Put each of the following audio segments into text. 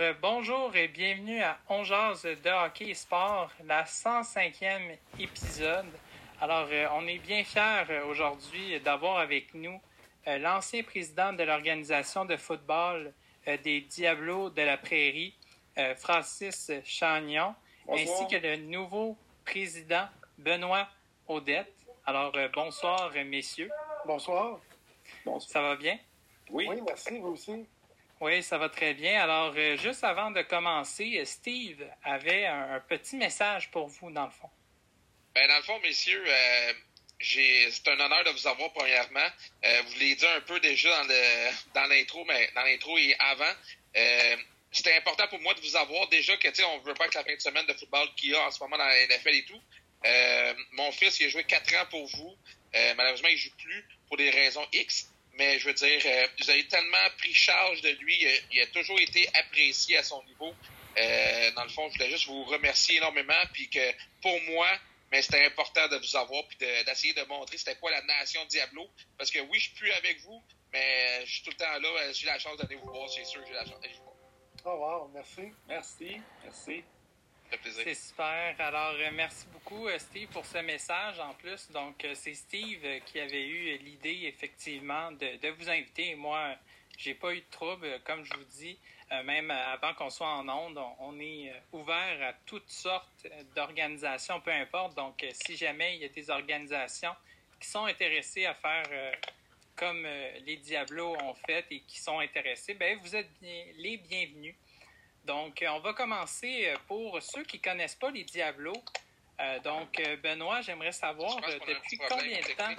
euh, bonjour et bienvenue à On de hockey et sport, la 105e épisode. Alors, euh, on est bien fiers euh, aujourd'hui d'avoir avec nous l'ancien président de l'organisation de football des Diablos de la Prairie, Francis Chagnon, ainsi que le nouveau président Benoît Audette. Alors, bonsoir, messieurs. Bonsoir. bonsoir. Ça va bien? Oui. oui, merci, vous aussi. Oui, ça va très bien. Alors, euh, juste avant de commencer, Steve avait un, petit message pour vous, dans le fond. Ben, dans le fond, messieurs, euh, c'est un honneur de vous avoir premièrement. Euh, vous l'avez dit un peu déjà dans l'intro, mais dans l'intro et avant. c'était important pour moi de vous avoir déjà que tu sais, on veut pas être la fin de semaine de football qu'il y a en ce moment dans la NFL et tout. mon fils, il a joué quatre ans pour vous. malheureusement, il joue plus pour des raisons X. Mais je veux dire, euh, vous avez tellement pris charge de lui. Il a, toujours été apprécié à son niveau. Euh, dans le fond, je voulais juste vous remercier énormément. Puis que pour moi, mais c'était important de vous avoir puis d'essayer de, montrer c'était quoi la nation Diablo. Parce que oui, je suis plus avec vous, mais je suis tout le temps là. J'ai la chance d'aller vous voir, c'est sûr que j'ai la chance d'aller vous voir. Oh wow, merci. Merci, merci. C'est super. Alors, euh, merci beaucoup, euh, Steve, pour ce message en plus. Donc, euh, c'est Steve qui avait eu l'idée, effectivement, de, vous inviter. Moi, j'ai pas eu de trouble, comme je vous dis. même avant qu'on soit en onde, on, est ouvert à toutes sortes d'organisations, peu importe. Donc, si jamais il y a des organisations qui sont intéressées à faire comme les Diablos ont fait et qui sont intéressés, ben vous êtes les bienvenus. Donc, euh, on va commencer euh, pour ceux qui ne connaissent pas les Diablos. Euh, donc, Benoît, j'aimerais savoir depuis combien de temps.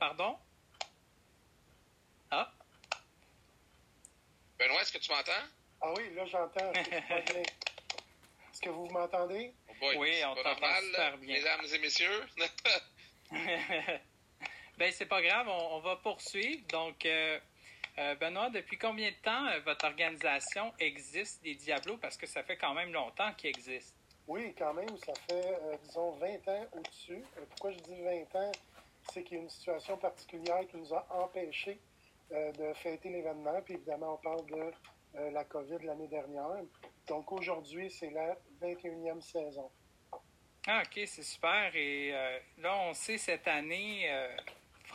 pardon? Ah? Benoît, est-ce que tu m'entends? Ah oui, là, j'entends. Est-ce que vous m'entendez? Oh oui, on t'entend super bien. Mesdames et messieurs. ben, c'est pas grave, on, va poursuivre. Donc, euh, Benoît, depuis combien de temps euh, votre organisation existe, des Diablos, parce que ça fait quand même longtemps qu'il existe? Oui, quand même, ça fait, euh, disons, 20 ans au-dessus. pourquoi je dis 20 ans? C'est qu'il y a une situation particulière qui nous a empêchés de fêter l'événement. Puis évidemment, on parle de la COVID l'année dernière. Donc aujourd'hui, c'est la 21e saison. Ah, OK, c'est super. Et là, on sait cette année,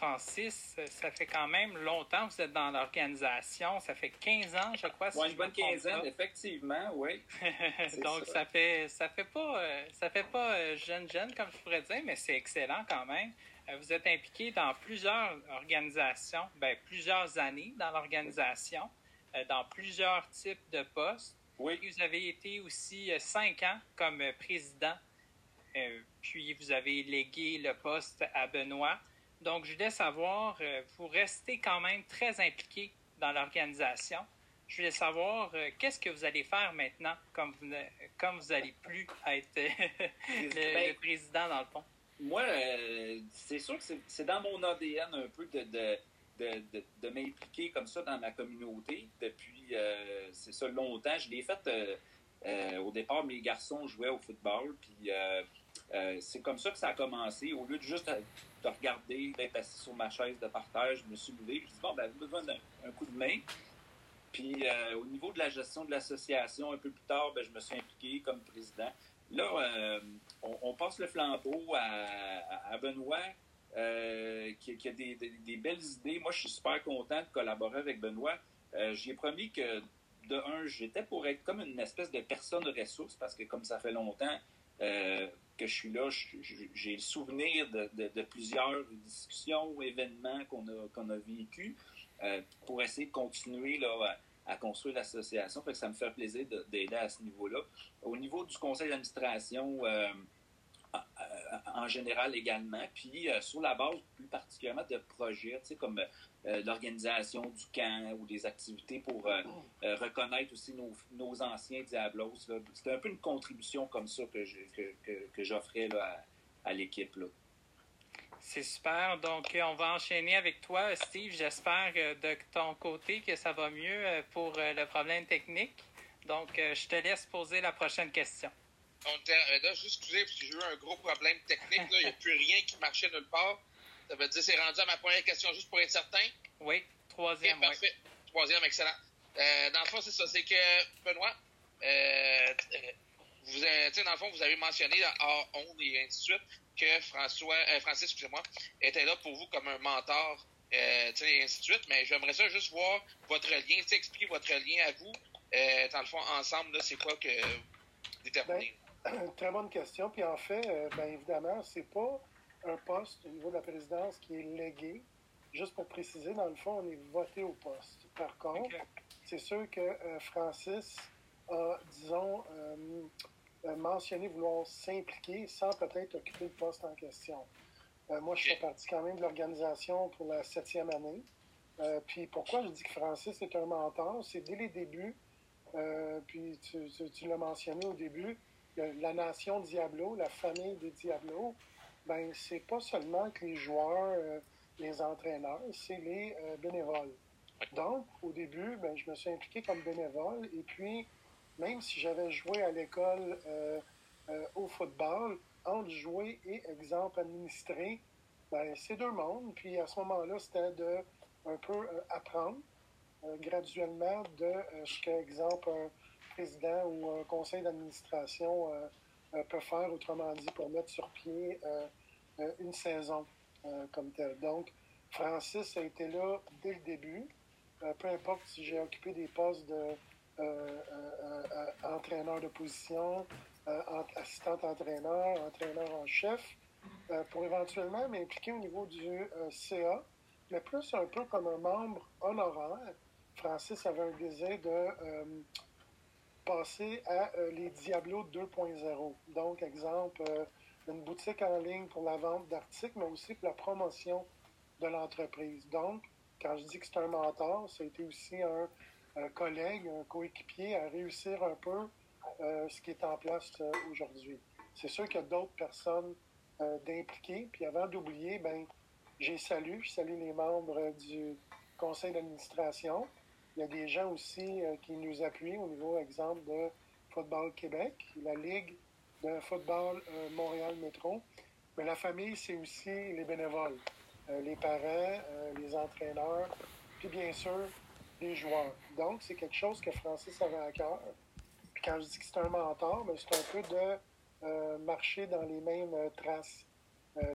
Francis, ça fait quand même longtemps que vous êtes dans l'organisation. Ça fait 15 ans, je crois. Oui, une bonne 15 ans, effectivement, oui. Donc, ça. fait ça fait pas euh, ça fait pas euh, jeune jeune comme je pourrais dire, mais c'est excellent quand même. Euh, vous êtes impliqué dans plusieurs organisations, ben, plusieurs années dans l'organisation, dans plusieurs types de postes. Oui. vous avez été aussi cinq ans comme président, puis vous avez légué le poste à Benoît. Donc, je voulais savoir, euh, vous restez quand même très impliqué dans l'organisation. Je voulais savoir euh, qu'est-ce que vous allez faire maintenant, comme vous, comme vous n'allez plus être le, ben, président dans le fond? Moi, euh, c'est sûr que c'est dans mon ADN un peu de, de, de, m'impliquer comme ça dans ma communauté depuis, c'est ça, longtemps. Je l'ai fait au départ, mes garçons jouaient au football, puis c'est comme ça que ça a commencé. Au lieu de juste de regarder, d'être assis sur ma chaise de partage, je me suis levé, je me suis dit, bon, ben, besoin d'un coup de main. Puis euh, au niveau de la gestion de l'association, un peu plus tard, ben, je me suis impliqué comme président. Là, euh, on, passe le flambeau à, Benoît, euh, qui, a des, belles idées. Moi, je suis super content de collaborer avec Benoît. J'ai promis que, de un, j'étais pour être comme une espèce de personne ressource, parce que comme ça fait longtemps, que je suis là, j'ai le souvenir de, plusieurs discussions ou événements qu'on a, qu'on a vécu euh, pour essayer de continuer là, à, construire l'association. Ça me fait plaisir d'aider à ce niveau-là. Au niveau du conseil d'administration, euh, en général également, puis euh, sur la base plus particulièrement de projets, comme euh, l'organisation du camp ou des activités pour euh, reconnaître aussi nos, anciens Diablos. C'était un peu une contribution comme ça que, j'offrais à l'équipe. C'est super. Donc, on va enchaîner avec toi, Steve. J'espère de ton côté que ça va mieux pour le problème technique. Donc, je te laisse poser la prochaine question. Euh, là, juste excusez, parce que j'ai eu un gros problème technique. Il n'y a plus rien qui marchait nulle part. Ça veut dire c'est rendu à ma première question, juste pour être certain. Oui, troisième. parfait. Troisième, excellent. Euh, dans le fond, c'est ça. C'est que, Benoît, euh, vous, dans le fond, vous avez mentionné hors ondes et ainsi de suite que François, Francis, excusez-moi, était là pour vous comme un mentor, et ainsi de suite. Mais j'aimerais ça juste voir votre lien, expliquer votre lien à vous. dans le fond, ensemble, c'est quoi que vous déterminez? Ben, très bonne question. Puis en fait, ben évidemment, c'est pas un poste au niveau de la présidence qui est légué. Juste pour préciser, dans le fond, on est voté au poste. Par contre, c'est sûr que euh, Francis a, disons, euh, euh, mentionné vouloir s'impliquer sans peut-être occuper le poste en question. moi, je fais partie quand même de l'organisation pour la septième année. puis pourquoi je dis que Francis est un mentor, c'est dès les débuts, puis tu, tu l'as mentionné au début, la nation Diablo, la famille des Diablo, ben c'est pas seulement que les joueurs, euh, les entraîneurs, c'est les euh, bénévoles. Donc, au début, ben, je me suis impliqué comme bénévole et puis, même si j'avais joué à l'école euh, au football, entre jouer et, exemple, administrer, ben, c'est deux mondes. Puis à ce moment-là, c'était de un peu apprendre graduellement de ce qu'exemple un président ou conseil d'administration peut faire, autrement dit, pour mettre sur pied euh, euh, une saison euh, comme telle. Donc, Francis a été là dès le début. peu importe si j'ai occupé des postes de entraîneur de position, assistant entraîneur, entraîneur en chef, pour éventuellement m'impliquer au niveau du CA, mais plus un peu comme un membre honoraire. Francis avait un désir de passer à euh, les Diablos 2.0. Donc, exemple, euh, une boutique en ligne pour la vente d'articles, mais aussi pour la promotion de l'entreprise. Donc, quand je dis que c'est un mentor, ça a été aussi un, collègue, un coéquipier à réussir un peu euh, ce qui est en place aujourd'hui. C'est sûr qu'il y a d'autres personnes d'impliquer. Puis avant d'oublier, ben, j'ai salué, je salue les membres du conseil d'administration, il y a des gens aussi euh, qui nous appuient au niveau, exemple, de Football Québec, la Ligue de football euh, Montréal Métro. Mais la famille, c'est aussi les bénévoles, euh, les parents, les entraîneurs, puis bien sûr, les joueurs. Donc, c'est quelque chose que Francis avait à cœur. Puis quand je dis que c'est un mentor, c'est un peu de marcher dans les mêmes traces